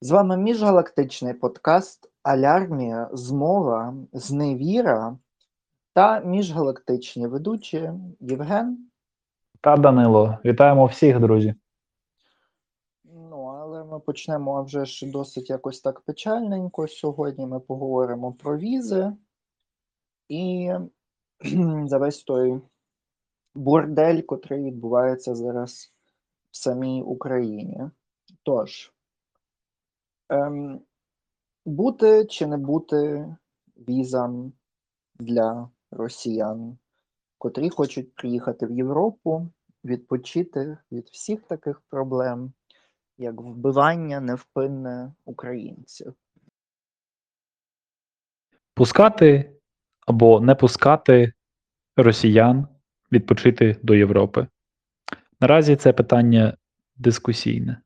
З вами міжгалактичний подкаст Алярмія, Змова, Зневіра та міжгалактичні ведучі Євген. Та Данило, вітаємо всіх, друзі. Ну, але ми почнемо вже ж досить якось так печальненько. Сьогодні ми поговоримо про візи і за весь той бордель, котрий відбувається зараз в самій Україні. Тож, ем, бути чи не бути візам для росіян, котрі хочуть приїхати в Європу, відпочити від всіх таких проблем, як вбивання невпинне українців. Пускати або не пускати росіян відпочити до Європи. Наразі це питання дискусійне.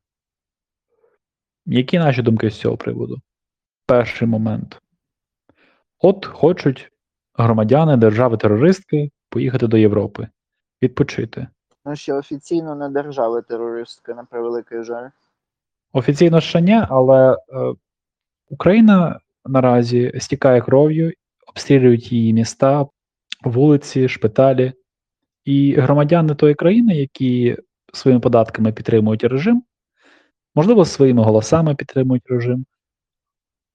Які наші думки з цього приводу? Перший момент. От хочуть громадяни держави-терористки поїхати до Європи, відпочити. Ну, ще офіційно не держави терористки, на превеликий жаль. Офіційно ще ні, але е, Україна наразі стікає кров'ю, обстрілюють її міста, вулиці, шпиталі. І громадяни тої країни, які своїми податками підтримують режим, можливо, своїми голосами підтримують режим,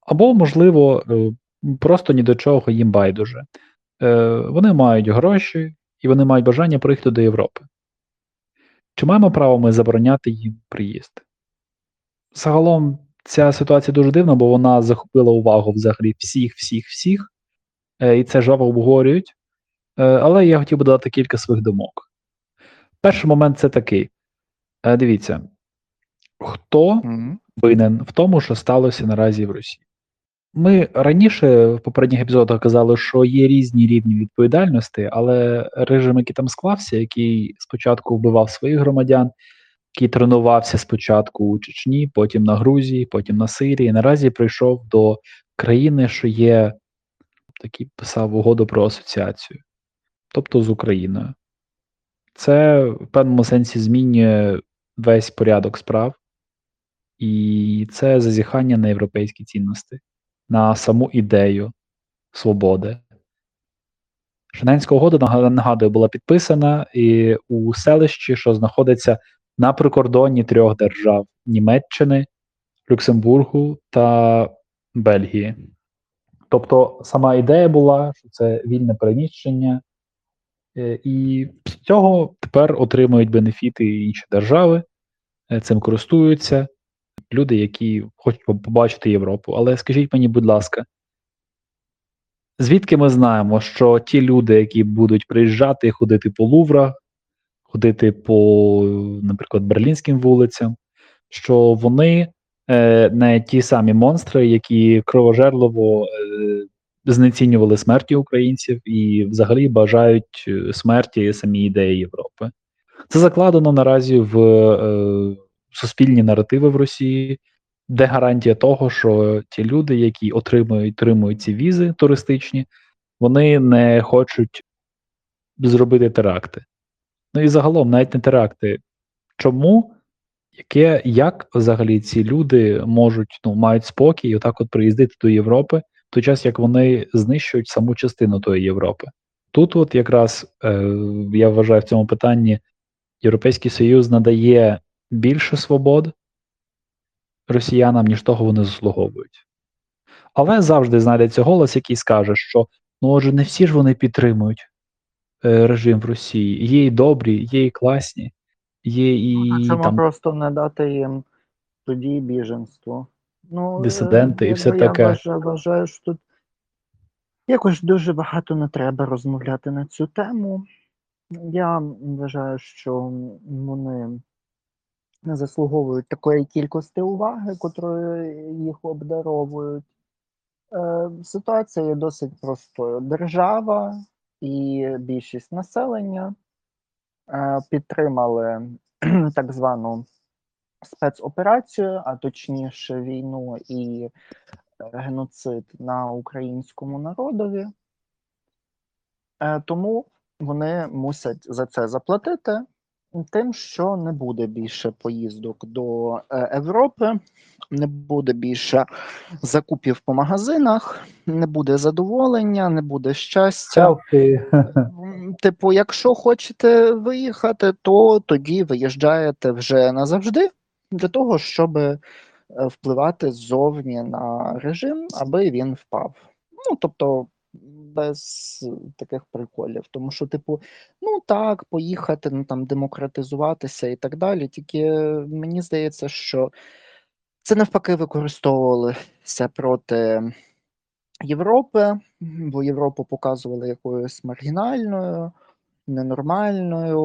або, можливо, е, просто ні до чого їм байдуже. Е, Вони мають гроші і вони мають бажання приїхати до Європи. Чи маємо право ми забороняти їм приїзд? Загалом ця ситуація дуже дивна, бо вона захопила увагу взагалі всіх, всіх, всіх, е, і це жаво обговорюють. Але я хотів би додати кілька своїх думок. Перший момент це такий: дивіться, хто винен в тому, що сталося наразі в Росії? Ми раніше в попередніх епізодах казали, що є різні рівні відповідальності, але режим, який там склався, який спочатку вбивав своїх громадян, який тренувався спочатку у Чечні, потім на Грузії, потім на Сирії, наразі прийшов до країни, що є такий писав угоду про асоціацію, тобто з Україною. Це в певному сенсі змінює весь порядок справ, і це зазіхання на європейські цінності, на саму ідею свободи. Женевська угода, нагадую, була підписана і у селищі, що знаходиться на прикордонні трьох держав Німеччини, Люксембургу та Бельгії. Тобто сама ідея була, що це вільне переміщення, е, і з цього тепер отримують бенефіти інші держави, е, цим користуються люди, які хочуть побачити Європу. Але скажіть мені, будь ласка, звідки ми знаємо, що ті люди, які будуть приїжджати, ходити по Луврах, ходити по, наприклад, берлінським вулицям, що вони е, не ті самі монстри, які кровожерливо е, знецінювали смерті українців і взагалі бажають е, смерті самі ідеї Європи. Це закладено наразі в е, суспільні наративи в Росії, де гарантія того, що ті люди, які отримують, отримують ці візи туристичні, вони не хочуть зробити теракти. Ну і загалом, навіть не теракти. Чому? Яке, як взагалі ці люди можуть ну, мають спокій і отак от приїздити до Європи, в той час як вони знищують саму частину тої Європи? Тут, от якраз е, я вважаю в цьому питанні, Європейський Союз надає більше свобод росіянам, ніж того вони заслуговують. Але завжди знайдеться голос, який скаже, що ну отже, не всі ж вони підтримують е, режим в Росії. Є і добрі, є і класні, є і А чому там просто не дати їм тоді біженство? Ну, Дисиденти і е, все я таке. вважаю, вважаю, що тут якось дуже багато не треба розмовляти на цю тему. Я вважаю, що вони не заслуговують такої кількості уваги, котрою їх обдаровують. Е, Ситуація є досить простою. Держава і більшість населення е, підтримали так звану спецоперацію, а точніше війну і е, геноцид на українському народові. Е, Тому вони мусять за це заплатити тим, що не буде більше поїздок до е, Європи, не буде більше закупів по магазинах, не буде задоволення, не буде щастя. Типу, якщо хочете виїхати, то тоді виїжджаєте вже назавжди для того, щоб е, впливати ззовні на режим, аби він впав. Ну, тобто, без таких приколів. Тому що, типу, ну так, поїхати, ну там демократизуватися і так далі. Тільки мені здається, що це навпаки використовувалося проти Європи, бо Європу показували якоюсь маргінальною, ненормальною,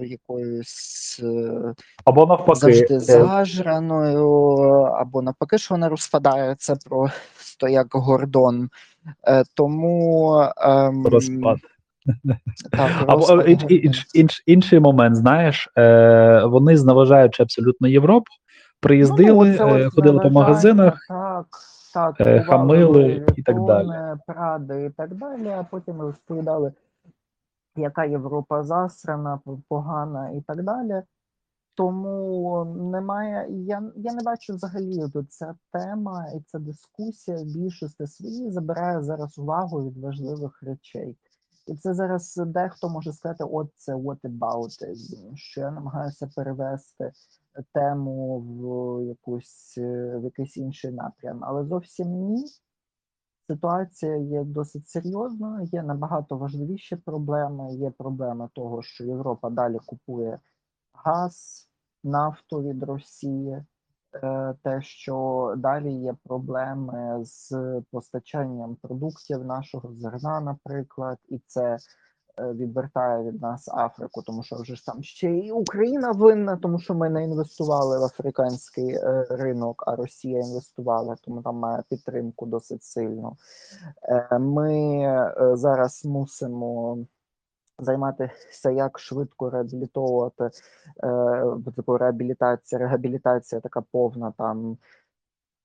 е, якоюсь е, Або навпаки, завжди е, зажраною, або навпаки, що вона розпадається просто як гордон. Е, Тому ем, розпад. так, Або інш, інш, інш, інший момент, знаєш, е, вони зневажаючи абсолютно Європу, приїздили, Ну, е, ходили по магазинах, так, так, е, хамили і так далі. Пради і так далі, а потім розповідали, яка Європа засрана, погана і так далі. Тому немає, я, я не бачу взагалі ця тема і ця дискусія в більшості своїй забирає зараз увагу від важливих речей. І це зараз дехто може сказати, от це what about it, що я намагаюся перевести тему в якусь в якийсь інший напрям, але зовсім ні. Ситуація є досить серйозною, є набагато важливіші проблеми. Є проблема того, що Європа далі купує газ, нафту від Росії, е, те, що далі є проблеми з постачанням продуктів нашого зерна, наприклад, і це е, відвертає від нас Африку, тому що вже ж там ще і Україна винна, тому що ми не інвестували в африканський е, ринок, а Росія інвестувала, тому там має підтримку досить сильно. Ми зараз мусимо займатися, як швидко реабілітовувати е, типу реабілітація, рehabiliтація така повна там.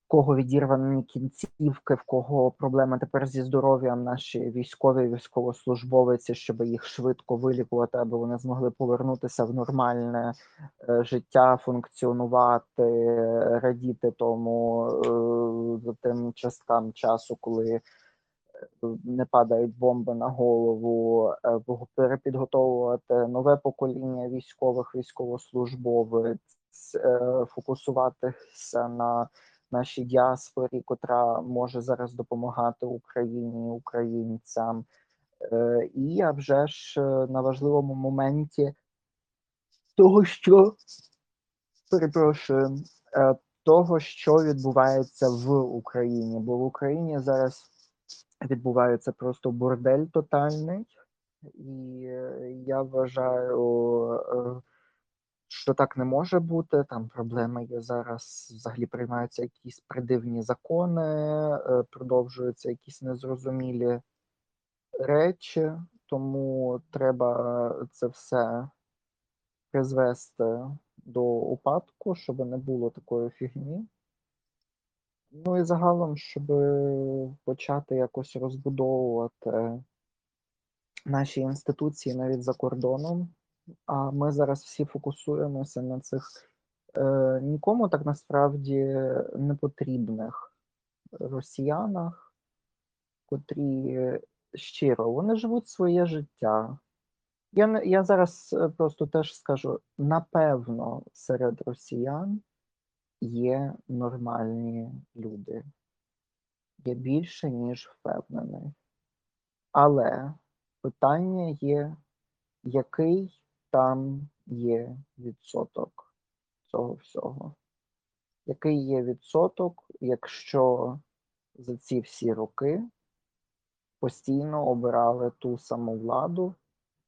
В кого відірвані кінцівки, в кого проблеми тепер зі здоров'ям, наші військові військовослужбовиці, щоб їх швидко вилікувати, аби вони змогли повернутися в нормальне е, життя, функціонувати, радіти тому е, тим часткам часу, коли не падають бомби на голову, е, перепідготовувати нове покоління військових, військовослужбовець, е, фокусуватися на нашій діаспорі, котра може зараз допомагати Україні, українцям. Е, І а вже ж на важливому моменті того, що перепрошую, того, що відбувається в Україні, бо в Україні зараз відбувається просто бордель тотальний, і е, я вважаю, е, що так не може бути. Там проблеми є зараз. Взагалі приймаються якісь придивні закони, е, продовжуються якісь незрозумілі речі, тому треба це все призвести до упадку, щоб не було такої фігні. Ну і загалом, щоб почати якось розбудовувати наші інституції навіть за кордоном. А ми зараз всі фокусуємося на цих е, нікому так насправді не потрібних росіянах, котрі щиро вони живуть своє життя. Я, я зараз просто теж скажу: напевно, серед росіян є нормальні люди. Я більше, ніж впевнений. Але питання є, який там є відсоток цього всього? Який є відсоток, якщо за ці всі роки постійно обирали ту саму владу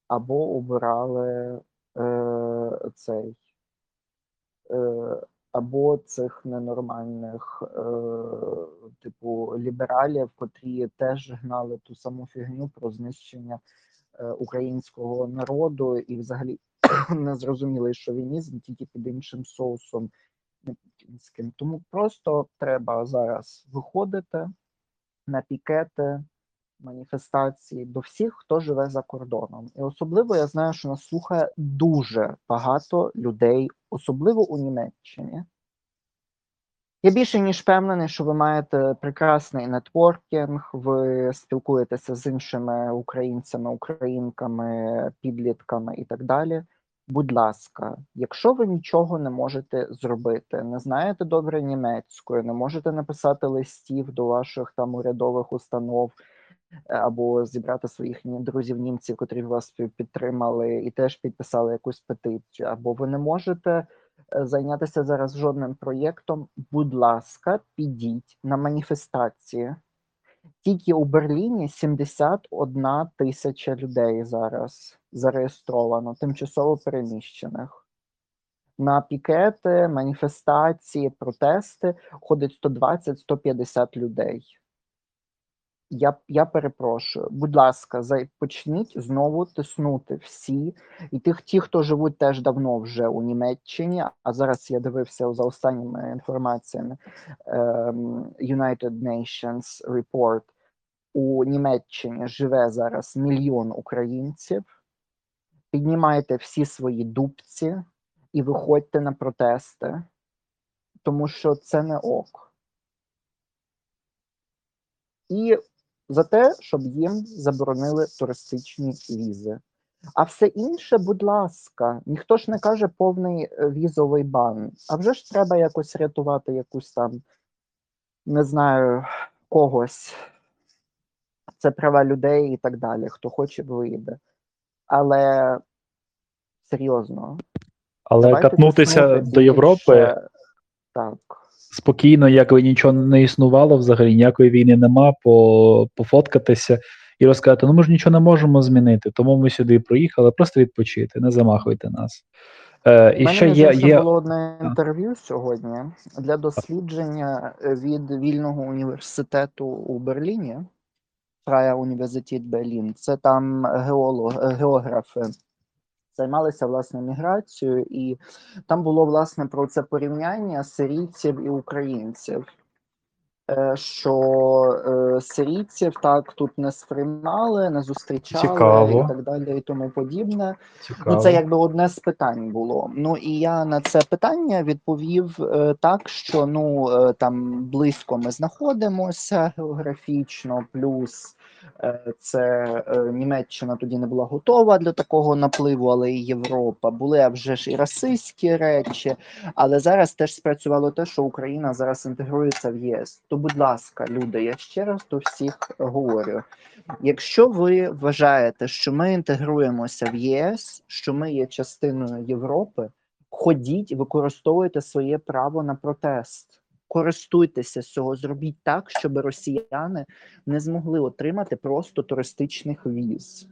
або обирали е, цей е, або цих ненормальних, е, типу, лібералів, котрі теж гнали ту саму фігню про знищення е, українського народу і взагалі не зрозуміли шовінізм тільки під іншим соусом. Тому просто треба зараз виходити на пікети, маніфестації до всіх, хто живе за кордоном. І особливо я знаю, що нас слухає дуже багато людей, особливо у Німеччині. Я більше ніж впевнений, що ви маєте прекрасний нетворкінг, ви спілкуєтеся з іншими українцями, українками, підлітками і так далі. Будь ласка, якщо ви нічого не можете зробити, не знаєте добре німецької, не можете написати листів до ваших там урядових установ або зібрати своїх друзів німців, котрі вас підтримали і теж підписали якусь петицію, або ви не можете е, зайнятися зараз жодним проєктом, будь ласка, підіть на маніфестації. Тільки у Берліні 71 тисяча людей зараз зареєстровано, тимчасово переміщених. На пікети, маніфестації, протести ходить 120-150 людей. Я, я перепрошую, будь ласка, зай- почніть знову тиснути всі, і тих, ті, хто живуть теж давно вже у Німеччині, а зараз я дивився за останніми інформаціями ем, United Nations Report, у Німеччині живе зараз мільйон українців. Піднімайте всі свої дубці і виходьте на протести, тому що це не ок. І за те, щоб їм заборонили туристичні візи. А все інше, будь ласка, ніхто ж не каже повний е, візовий бан. А вже ж треба якось рятувати якусь там, не знаю, когось. Це права людей і так далі. Хто хоче, вийде. Але серйозно, Але катнутися до Європи більше. Так. Спокійно, як би нічого не існувало, взагалі ніякої війни нема, по, пофоткатися і розказати, ну ми ж нічого не можемо змінити, тому ми сюди приїхали, просто відпочити, не замахуйте нас. Е, і ще є, є було одне інтерв'ю сьогодні для дослідження від вільного університету у Берліні. Freie Universität Berlin. Це там геолог, географи займалися власне міграцією, і там було власне про це порівняння сирійців і українців. Е, Що е, сирійців так тут не сприймали, не зустрічали Цікаво. і так далі, і тому подібне. цікаво. Ну, це якби одне з питань було. Ну і я на це питання відповів е, так, що ну там близько ми знаходимося географічно, плюс це е, Німеччина тоді не була готова для такого напливу, але і Європа. Були вже ж і расистські речі, але зараз теж спрацювало те, що Україна зараз інтегрується в ЄС. То, будь ласка, люди, я ще раз до всіх говорю. Якщо ви вважаєте, що ми інтегруємося в ЄС, що ми є частиною Європи, ходіть, використовуйте своє право на протест. Користуйтеся цього, зробіть так, щоб росіяни не змогли отримати просто туристичних віз.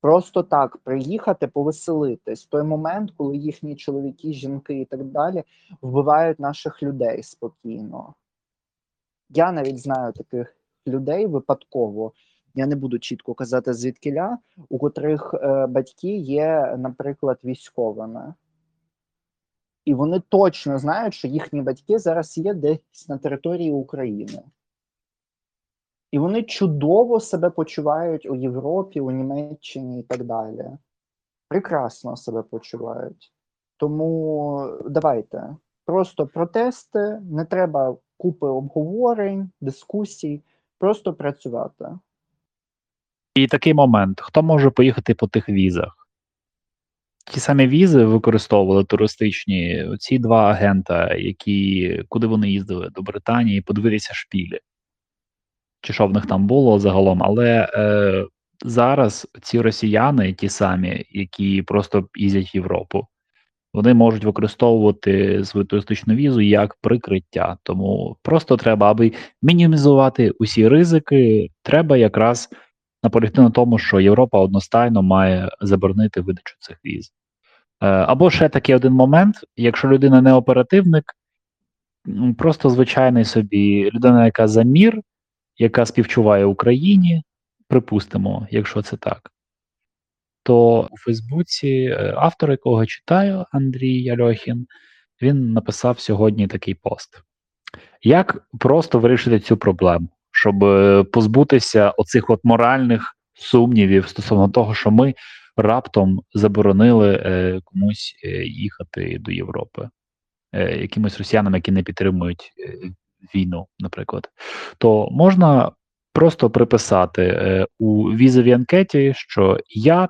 Просто так приїхати, повеселитись. Той момент, коли їхні чоловіки, жінки і так далі вбивають наших людей спокійно. Я навіть знаю таких людей випадково. Я не буду чітко казати звідкиля, у котрих е, батьки є, наприклад, військовими. І вони точно знають, що їхні батьки зараз є десь на території України. І вони чудово себе почувають у Європі, у Німеччині і так далі. Прекрасно себе почувають. Тому давайте просто протести, не треба купи обговорень, дискусій, просто працювати. І такий момент: хто може поїхати по тих візах? Ті самі візи використовували туристичні ці два агента, які куди вони їздили до Британії, подивитися шпілі. Чи що в них там було загалом, але е, зараз ці росіяни, ті самі, які просто їздять в Європу, вони можуть використовувати свою туристичну візу як прикриття. Тому просто треба, аби мінімізувати усі ризики, треба якраз наполягти на тому, що Європа одностайно має заборонити видачу цих віз. Е, Або ще такий один момент: якщо людина не оперативник, просто звичайний собі людина, яка за мір, яка співчуває Україні, припустимо, якщо це так, то у Фейсбуці е, автор, якого читаю, Андрій Альохін, він написав сьогодні такий пост. Як просто вирішити цю проблему, щоб е, позбутися оцих от моральних сумнівів стосовно того, що ми раптом заборонили е, комусь е, їхати до Європи? е, якимось росіянам, які не підтримують війну, наприклад, то можна просто приписати е, у візовій анкеті, що я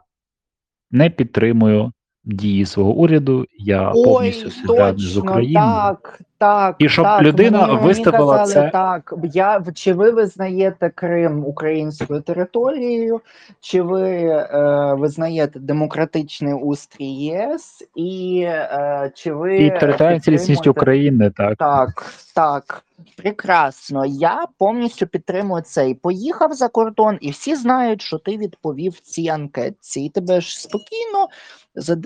не підтримую дії свого уряду, я повністю солідарний з Україною. так, так. І щоб так. людина мені, мені казали, це- Так, я, чи ви визнаєте Крим українською територією, чи ви е, визнаєте демократичний устрій ЄС, і е, чи ви І територіальна цілісність України, так. Так, так, прекрасно. Я повністю підтримую це. І поїхав за кордон, і всі знають, що ти відповів цій анкетці. І тебе ж спокійно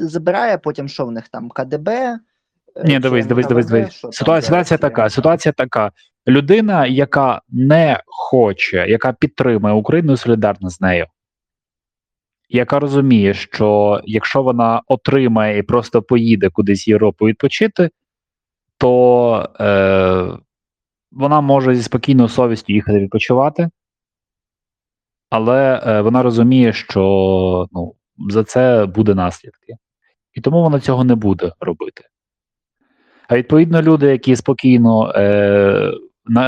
забирає потім, що в них там КДБ. Е, Ні, дивись, дивись, дивись, дивись. Ситуація, ситуація така. Ситуація така. Людина, яка не хоче, яка підтримує Україну, солідарна з нею. Яка розуміє, що якщо вона отримає і просто поїде кудись в Європу відпочити, то е, вона може зі спокійною совістю їхати відпочивати, але е, вона розуміє, що ну, за це буде наслідки. І тому вона цього не буде робити. А відповідно, люди, які спокійно е,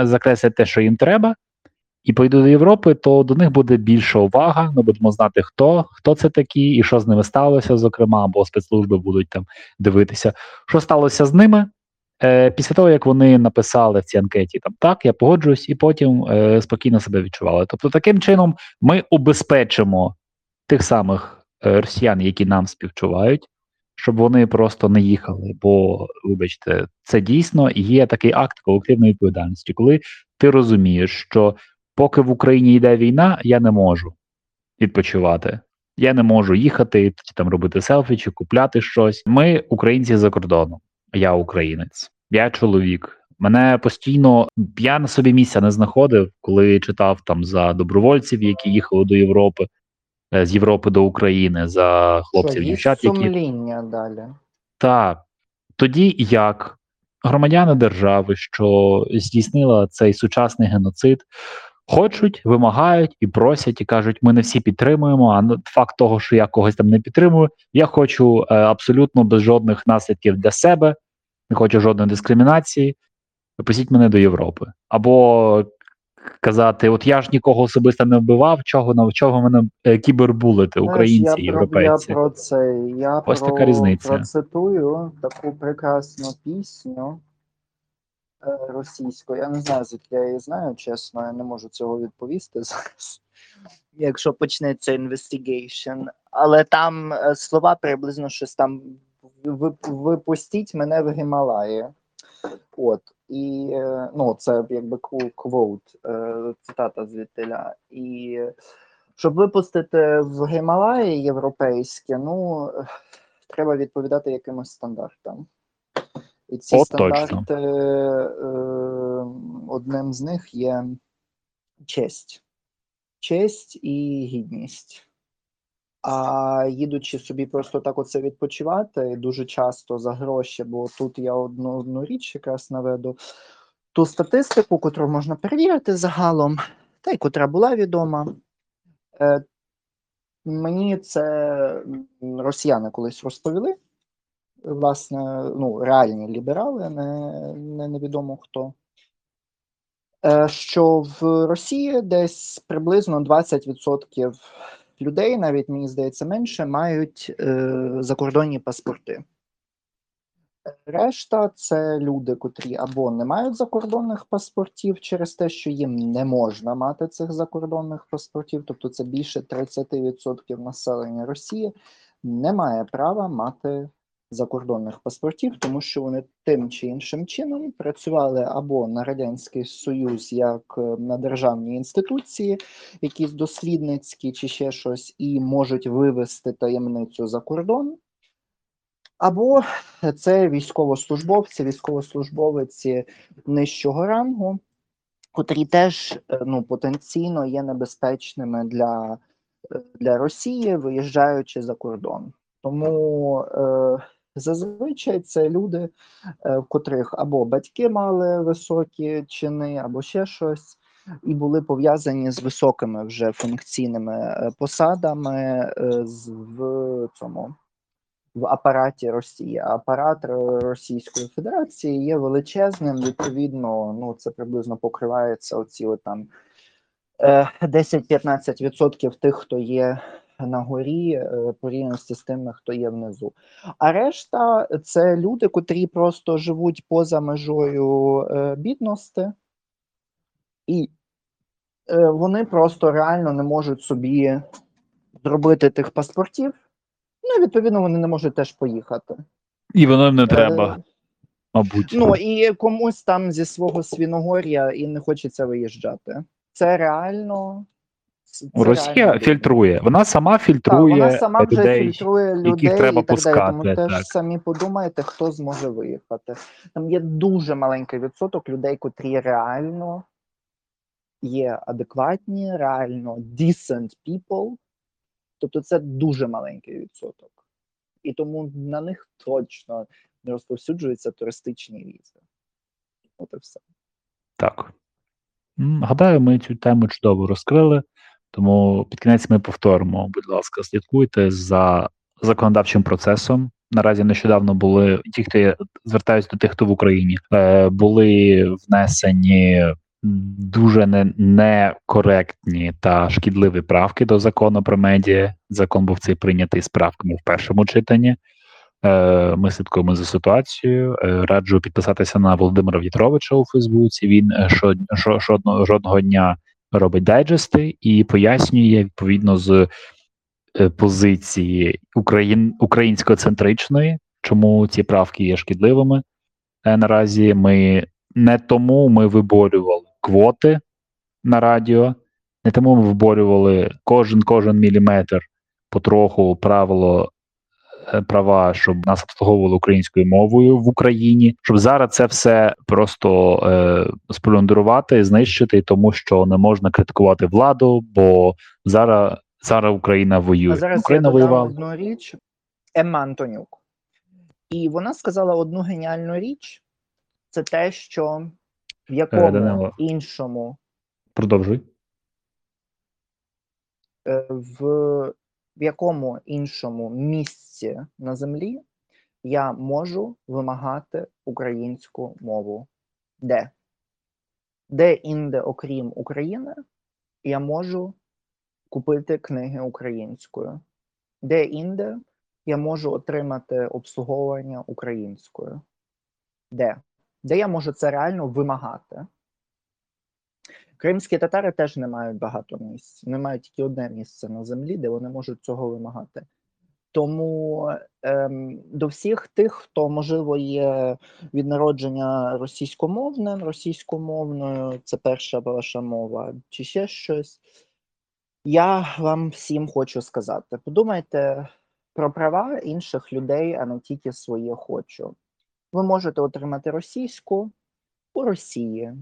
закреслять те, що їм треба, і поїдуть до Європи, то до них буде більша увага. Ми будемо знати, хто, хто це такі і що з ними сталося, зокрема, або спецслужби будуть там дивитися, що сталося з ними. Е, після того, як вони написали в цій анкеті там так, я погоджуюсь, і потім е, спокійно себе відчували. Тобто, таким чином ми убезпечимо тих самих е, росіян, які нам співчувають, щоб вони просто не їхали. Бо, вибачте, це дійсно є такий акт колективної відповідальності, коли ти розумієш, що поки в Україні йде війна, я не можу відпочивати. Я не можу їхати чи там робити селфі чи купляти щось. Ми українці за кордоном. Я українець, я чоловік. Мене постійно я на собі місця не знаходив, коли читав там за добровольців, які їхали до Європи, з Європи до України, за хлопців, Що, є дівчат, які сумління далі. так. Тоді як громадяни держави, що здійснила цей сучасний геноцид, хочуть, вимагають і просять, і кажуть, ми не всі підтримуємо. А ну, факт того, що я когось там не підтримую, я хочу е, абсолютно без жодних наслідків для себе, не хочу жодної дискримінації. Випустіть мене до Європи. Або казати: от я ж нікого особисто не вбивав, чого на чого мене е, кібербулити, українці, я про. Я про це. Я Ось про, така різниця. процитую таку прекрасну пісню е, російську. Я не знаю, звідки я її знаю, чесно, я не можу цього відповісти зараз. Якщо почнеться investigation. Але там е, слова приблизно щось там «Ви- випустіть мене в Гімалаї. От. І е, ну, це якби quote, е, цитата звідтиля. І щоб випустити в Гімалаї європейське, ну треба відповідати якимось стандартам. І ці точно. стандарти е, одним з них є честь. Честь і гідність. А їдучи собі просто так оце відпочивати, дуже часто за гроші, бо тут я одну, одну річ якраз наведу, ту статистику, котру можна перевірити загалом, та й котра була відома. Е, мені це росіяни колись розповіли. Власне, ну, реальні ліберали, не, не невідомо хто. Е, що в Росії десь приблизно 20% людей, навіть мені здається менше, мають е, закордонні паспорти. Решта це люди, котрі або не мають закордонних паспортів через те, що їм не можна мати цих закордонних паспортів, тобто це більше 30% населення Росії не має права мати закордонних паспортів, тому що вони тим чи іншим чином працювали або на Радянський Союз як е, на державні інституції, якісь дослідницькі чи ще щось, і можуть вивести таємницю за кордон. Або це військовослужбовці, військовослужбовиці нижчого рангу, котрі теж е, ну, потенційно є небезпечними для, е, для Росії, виїжджаючи за кордон. Тому зазвичай це люди, е, в котрих або батьки мали високі чини, або ще щось, і були пов'язані з високими вже функційними е, посадами е, в цьому в апараті Росії. Апарат Російської Федерації є величезним. Відповідно, ну це приблизно покривається оці от там е, 10-15% тих, хто є на горі, е, порівняно з тими, хто є внизу. А решта це люди, котрі просто живуть поза межою е, бідності, і е, вони просто реально не можуть собі зробити тих паспортів. Ну, і відповідно, вони не можуть теж поїхати. І воно їм не треба, мабуть. Ну і комусь там зі свого свіногор'я і не хочеться виїжджати. Це реально. Росія реально фільтрує. Вона сама Так, фільтрує вона сама вже фільтрує людей яких треба і так далі. Тому пускати, теж самі подумайте, хто зможе виїхати. Там є дуже маленький відсоток людей, котрі реально є адекватні, реально decent people. Тобто це дуже маленький відсоток. І тому на них точно не розповсюджуються туристичні візи. От і все. Так. Гадаю, ми цю тему чудово розкрили, тому під кінець ми повторимо. Будь ласка, слідкуйте за законодавчим процесом. Наразі нещодавно були ті, хто є, звертаюся до тих, хто в Україні, е, були внесені дуже не, некоректні та шкідливі правки до закону про медіа. Закон був цей прийнятий з правками в першому читанні. Е, Ми слідкуємо за ситуацією. Е, Раджу підписатися на Володимира В'ятровича у Фейсбуці. Він жодного, жодного дня робить дайджести і пояснює відповідно з е, позиції Україн, українсько-центричної, чому ці правки є шкідливими. Е, Наразі ми не тому ми виборювали квоти на радіо, не тому ми виборювали кожен кожен міліметр потроху правило права, щоб нас обслуговували українською мовою в Україні, щоб зараз це все просто е, сплюндрувати, знищити, тому що не можна критикувати владу, бо зараз, зараз Україна воює. А зараз Україна я воювала. одну річ Емма Антонюк. І вона сказала одну геніальну річ: це те, що в якому Данило. іншому Продовжуй. е, в, в якому іншому місці на землі я можу вимагати українську мову? Де? Де інде, окрім України, я можу купити книги українською? Де інде я можу отримати обслуговування українською? Де? Де я можу це реально вимагати? Кримські татари теж не мають багато місць, не мають тільки одне місце на землі, де вони можуть цього вимагати. Тому ем, до всіх тих, хто можливо є від народження російськомовним, російськомовною, це перша ваша мова, чи ще щось. Я вам всім хочу сказати: подумайте про права інших людей, а не тільки своє хочу. Ви можете отримати російську у Росії,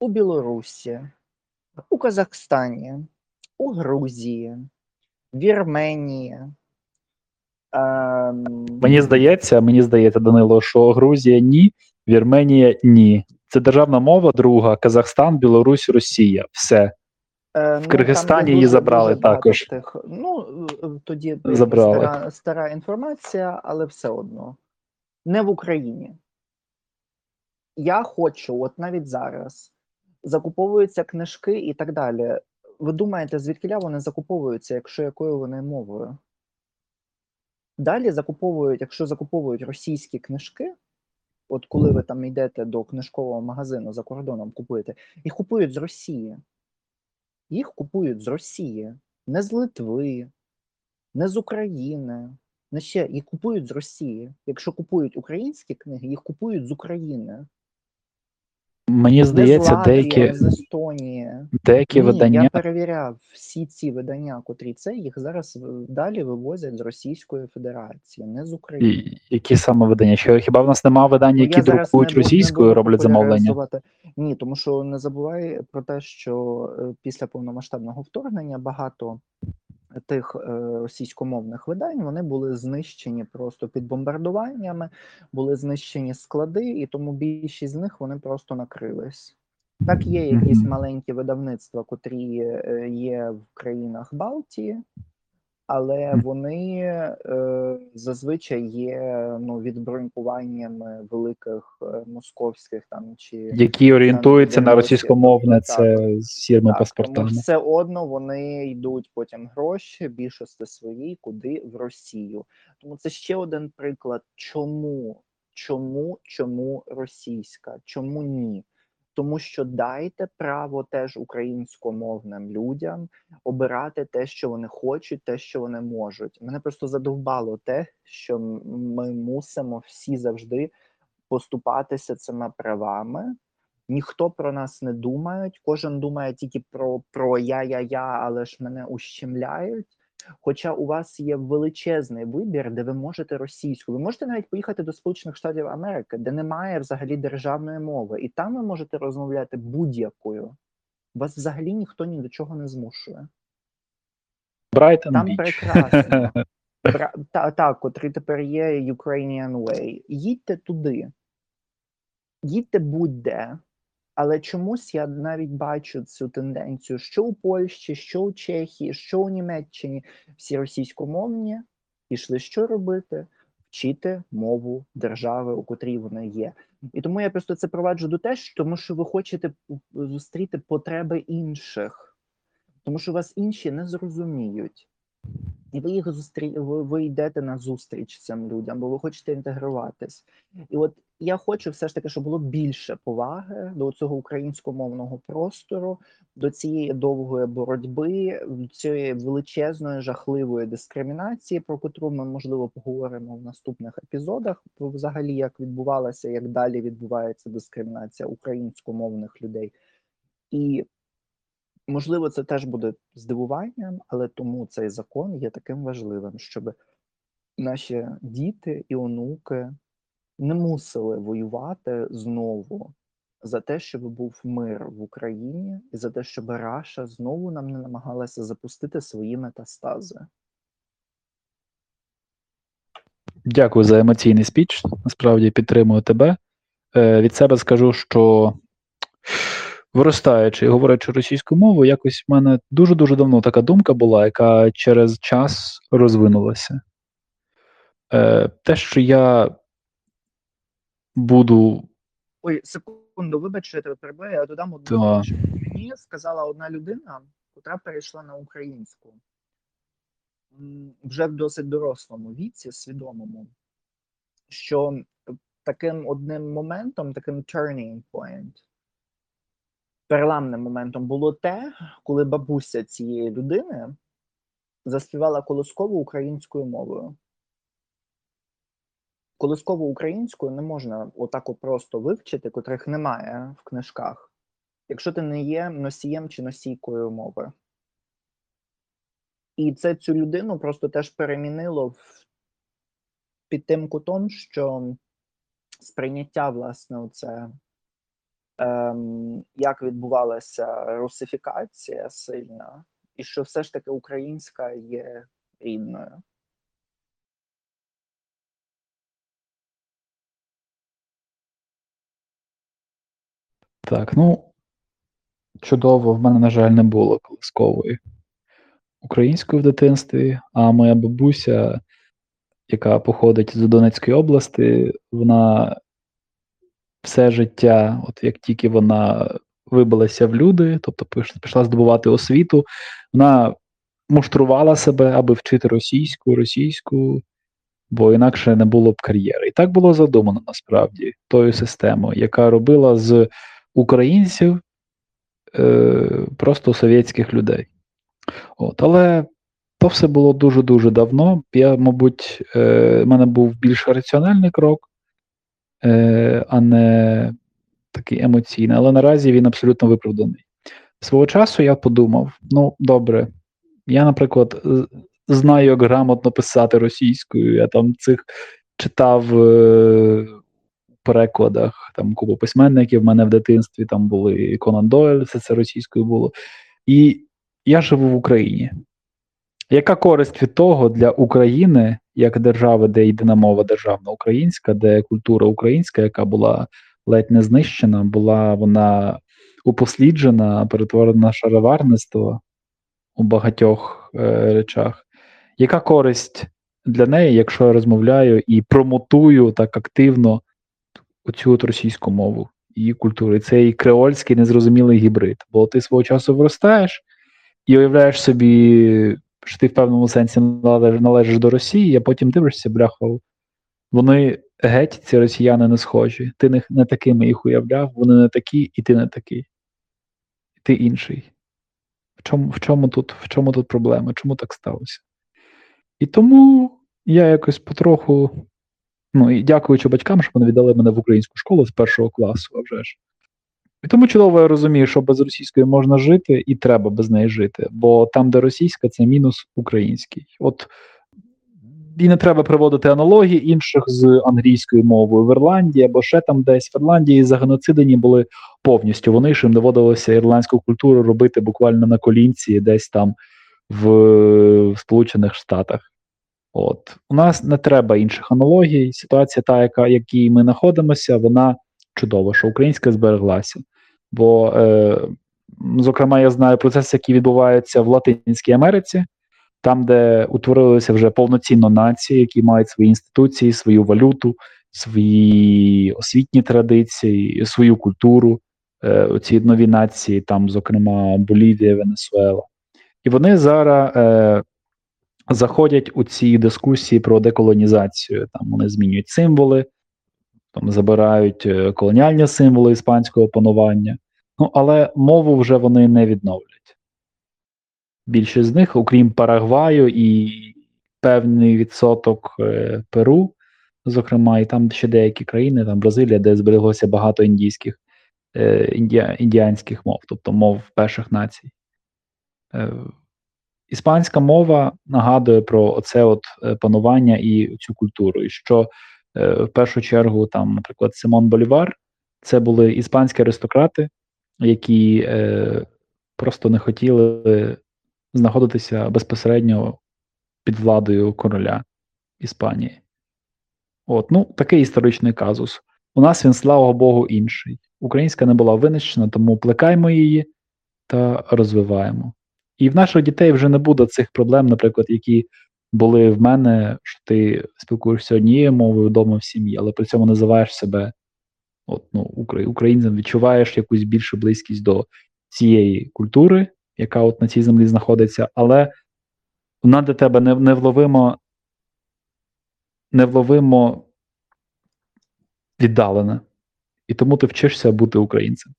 у Білорусі, у Казахстані, у Грузії, в Вірменії. Ем, Мені здається, мені здається, Данило, що Грузія ні, Вірменія ні. Це державна мова, друга, Казахстан, Білорусь, Росія. Все. Е, В Киргизстані її забрали дуже також. Тих, ну, е, тоді Забрали. Стара, стара інформація, але все одно. Не в Україні. Я хочу, от навіть зараз, закуповуються книжки і так далі. Ви думаєте, звідкиля вони закуповуються, якщо якою вони мовою? Далі закуповують, якщо закуповують російські книжки, от коли ви там йдете до книжкового магазину за кордоном купуєте, їх купують з Росії. Їх купують з Росії, не з Литви, не з України. Не ще їх купують з Росії. Якщо купують українські книги, їх купують з України. Мені не з здається, Латвії, деякі, з Естонії. деякі Ні, видання. я перевіряв всі ці видання, котрі це їх зараз далі вивозять з Російської Федерації, не з України. І- Які саме видання? Що хіба в нас немає видань, Ну, які я друкують не не російською, буду роблять замовлення? Ні, тому що не забувай про те, що е, після повномасштабного вторгнення багато тих е, російськомовних видань вони були знищені просто під бомбардуваннями, були знищені склади, і тому більшість з них вони просто накрились. Так, є якісь маленькі видавництва, котрі е, є в країнах Балтії, але вони е, зазвичай є ну, відбронькуваннями великих е, московських там чи Які орієнтуються на російськомовне, це з тому паспортами. все одно вони йдуть потім гроші більшості своїй, куди в Росію. Тому це ще один приклад, чому, чому, чому російська, чому ні? Тому що дайте право теж українськомовним людям обирати те, що вони хочуть, те, що вони можуть. Мене просто задовбало те, що ми мусимо всі завжди поступатися цими правами. Ніхто про нас не думає, кожен думає тільки про, про я, я, я, але ж мене ущемляють. Хоча у вас є величезний вибір, де ви можете російською. Ви можете навіть поїхати до Сполучених Штатів Америки, де немає взагалі державної мови, і там ви можете розмовляти будь-якою. Вас взагалі ніхто ні до чого не змушує. Брайтон Там Біч. прекрасно. Бра- Та, так, котрий тепер є Ukrainian Way. Їдьте туди. Їдьте будь-де. Але чомусь я навіть бачу цю тенденцію, що у Польщі, що у Чехії, що у Німеччині всі російськомовні пішли що робити? Вчити мову держави, у котрій вони є. І тому я просто це проваджу до те, тому що ви хочете зустріти потреби інших, тому що вас інші не зрозуміють. І ви їх зустрі... ви, ви йдете на зустріч цим людям, бо ви хочете інтегруватись. І от я хочу все ж таки, щоб було більше поваги до цього українськомовного простору, до цієї довгої боротьби, цієї величезної жахливої дискримінації, про котру ми можливо поговоримо в наступних епізодах. Про взагалі як відбувалася, як далі відбувається дискримінація українськомовних людей. І можливо, це теж буде здивуванням, але тому цей закон є таким важливим, щоб наші діти і онуки не мусили воювати знову за те, щоб був мир в Україні, і за те, щоб Раша знову нам не намагалася запустити свої метастази. Дякую за емоційний спіч. Насправді підтримую тебе. Е, від себе скажу, що виростаючи і говорячи російською мовою, якось в мене дуже-дуже давно така думка була, яка через час розвинулася. Е, те, що я буду Ой, секунду, вибач, що я тебе перебиваю, я додам одну річ. Мені сказала одна людина, котра перейшла на українську вже в досить дорослому віці, свідомому, що таким одним моментом, таким turning point, переламним моментом було те, коли бабуся цієї людини заспівала колискову українською мовою. Колискову українською не можна отак просто вивчити, котрих немає в книжках, якщо ти не є носієм чи носійкою мови. І це цю людину просто теж перемінило в під тим кутом, що сприйняття, власне, ем, як відбувалася русифікація сильна, і що все ж таки українська є рідною. Так, ну чудово, в мене, на жаль, не було колискової української в дитинстві, а моя бабуся, яка походить з Донецької області, вона все життя, от як тільки вона вибилася в люди, тобто пішла здобувати освіту, вона муштрувала себе, аби вчити російську, російську, бо інакше не було б кар'єри. І так було задумано насправді тою системою, яка робила з українців е, просто совєтських людей. От, але то все було дуже-дуже давно. Я, мабуть, е, в мене був більш раціональний крок, е, а не такий емоційний. Але наразі він абсолютно виправданий. Свого часу я подумав: ну, добре, я, наприклад, знаю, як грамотно писати російською. Я там цих читав е, перекладах там купу письменників. В мене в дитинстві там були і Конан Дойль, все це російською було. І я живу в Україні. Яка користь від того для України, як держави, де єдина мова державна українська, де культура українська, яка була ледь не знищена, була вона упосліджена, перетворена на шароварництво у багатьох е, речах. Яка користь для неї, якщо я розмовляю і промотую так активно оцю от російську мову, її культуру, цей креольський незрозумілий гібрид? Бо ти свого часу виростаєш і уявляєш собі, що ти в певному сенсі належиш, належиш до Росії, а потім дивишся, бляха, вони геть, ці росіяни не схожі. Ти не, не такими їх уявляв, вони не такі, і ти не такий. Ти інший. В чому, в чому, тут, в чому тут проблема? Чому так сталося? І тому я якось потроху. Ну і дякуючи батькам, що вони віддали мене в українську школу з першого класу, а вже ж. І тому чудово я розумію, що без російської можна жити, і треба без неї жити. Бо там, де російська, це мінус український. От і не треба приводити аналогії інших з англійською мовою в Ірландії або ще там десь в Ірландії загеноцидені були повністю. Вони ж їм доводилося ірландську культуру робити буквально на колінці, десь там в, в Сполучених Штатах. От у нас не треба інших аналогій. Ситуація, та, яка якій ми знаходимося, вона чудова, що українська збереглася. Бо, е, зокрема, я знаю процеси, які відбуваються в Латинській Америці, там, де утворилися вже повноцінно нації, які мають свої інституції, свою валюту, свої освітні традиції, свою культуру. Е, оці нові нації, там, зокрема, Болівія, Венесуела. І вони зараз. Е, заходять у ці дискусії про деколонізацію. Там вони змінюють символи, там забирають е, колоніальні символи іспанського панування. Ну, але мову вже вони не відновлять. Більшість з них, окрім Парагваю і певний відсоток е, Перу, зокрема, і там ще деякі країни, там Бразилія, де збереглося багато індійських е, індіа, індіанських мов, тобто мов перших націй. Іспанська мова нагадує про оце от панування і цю культуру. І що в першу чергу, там, наприклад, Симон Болівар, це були іспанські аристократи, які е, просто не хотіли знаходитися безпосередньо під владою короля Іспанії. От, ну, такий історичний казус. У нас він, слава Богу, інший. Українська не була винищена, тому плекаємо її та розвиваємо. І в наших дітей вже не буде цих проблем, наприклад, які були в мене, що ти спілкуєшся однією мовою вдома в сім'ї, але при цьому називаєш себе от, ну, українцем, відчуваєш якусь більшу близькість до цієї культури, яка от на цій землі знаходиться, але вона для тебе невловимо, невловимо віддалена. І тому ти вчишся бути українцем.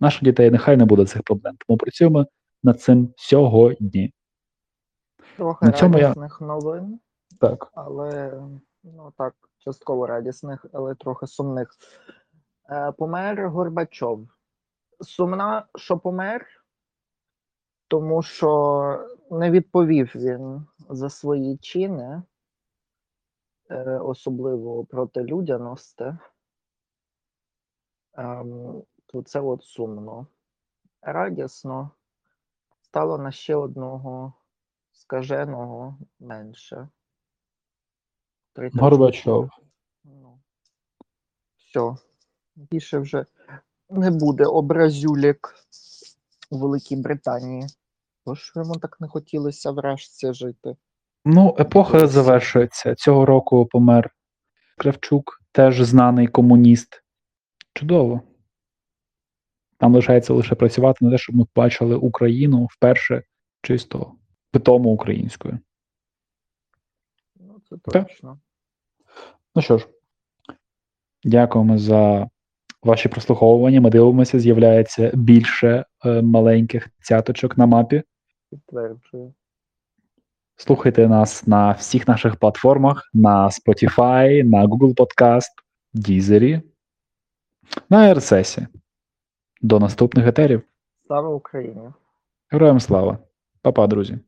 Наших дітей нехай не буде цих проблем. Тому працюємо над цим сьогодні. Трохи На цьому я- радісних новин, Так. але ну так, частково радісних, але трохи сумних. Е, помер Горбачов. Сумна, що помер, тому що не відповів він за свої чини, е, особливо проти людяності. Ем, то це от сумно. Радісно стало на ще одного скаженого менше. Горбачов. Ну, все. Більше вже не буде образюлік у Великій Британії. Бо ж йому так не хотілося вражці жити. Ну, епоха завершується. Цього року помер Кравчук, теж знаний комуніст. Чудово. Нам лишається лише працювати на те, щоб ми бачили Україну вперше чисто питому українською. Ну, це Так. точно. Ну що ж, дякуємо за ваші прослуховування. Ми дивимося, з'являється більше е, маленьких цяточок на мапі. Підтверджую. Слухайте нас на всіх наших платформах: на Spotify, на Google Podcast, Deezer, на RSS. До наступних етерів. Слава Україні! Героям слава. Па-па, друзі.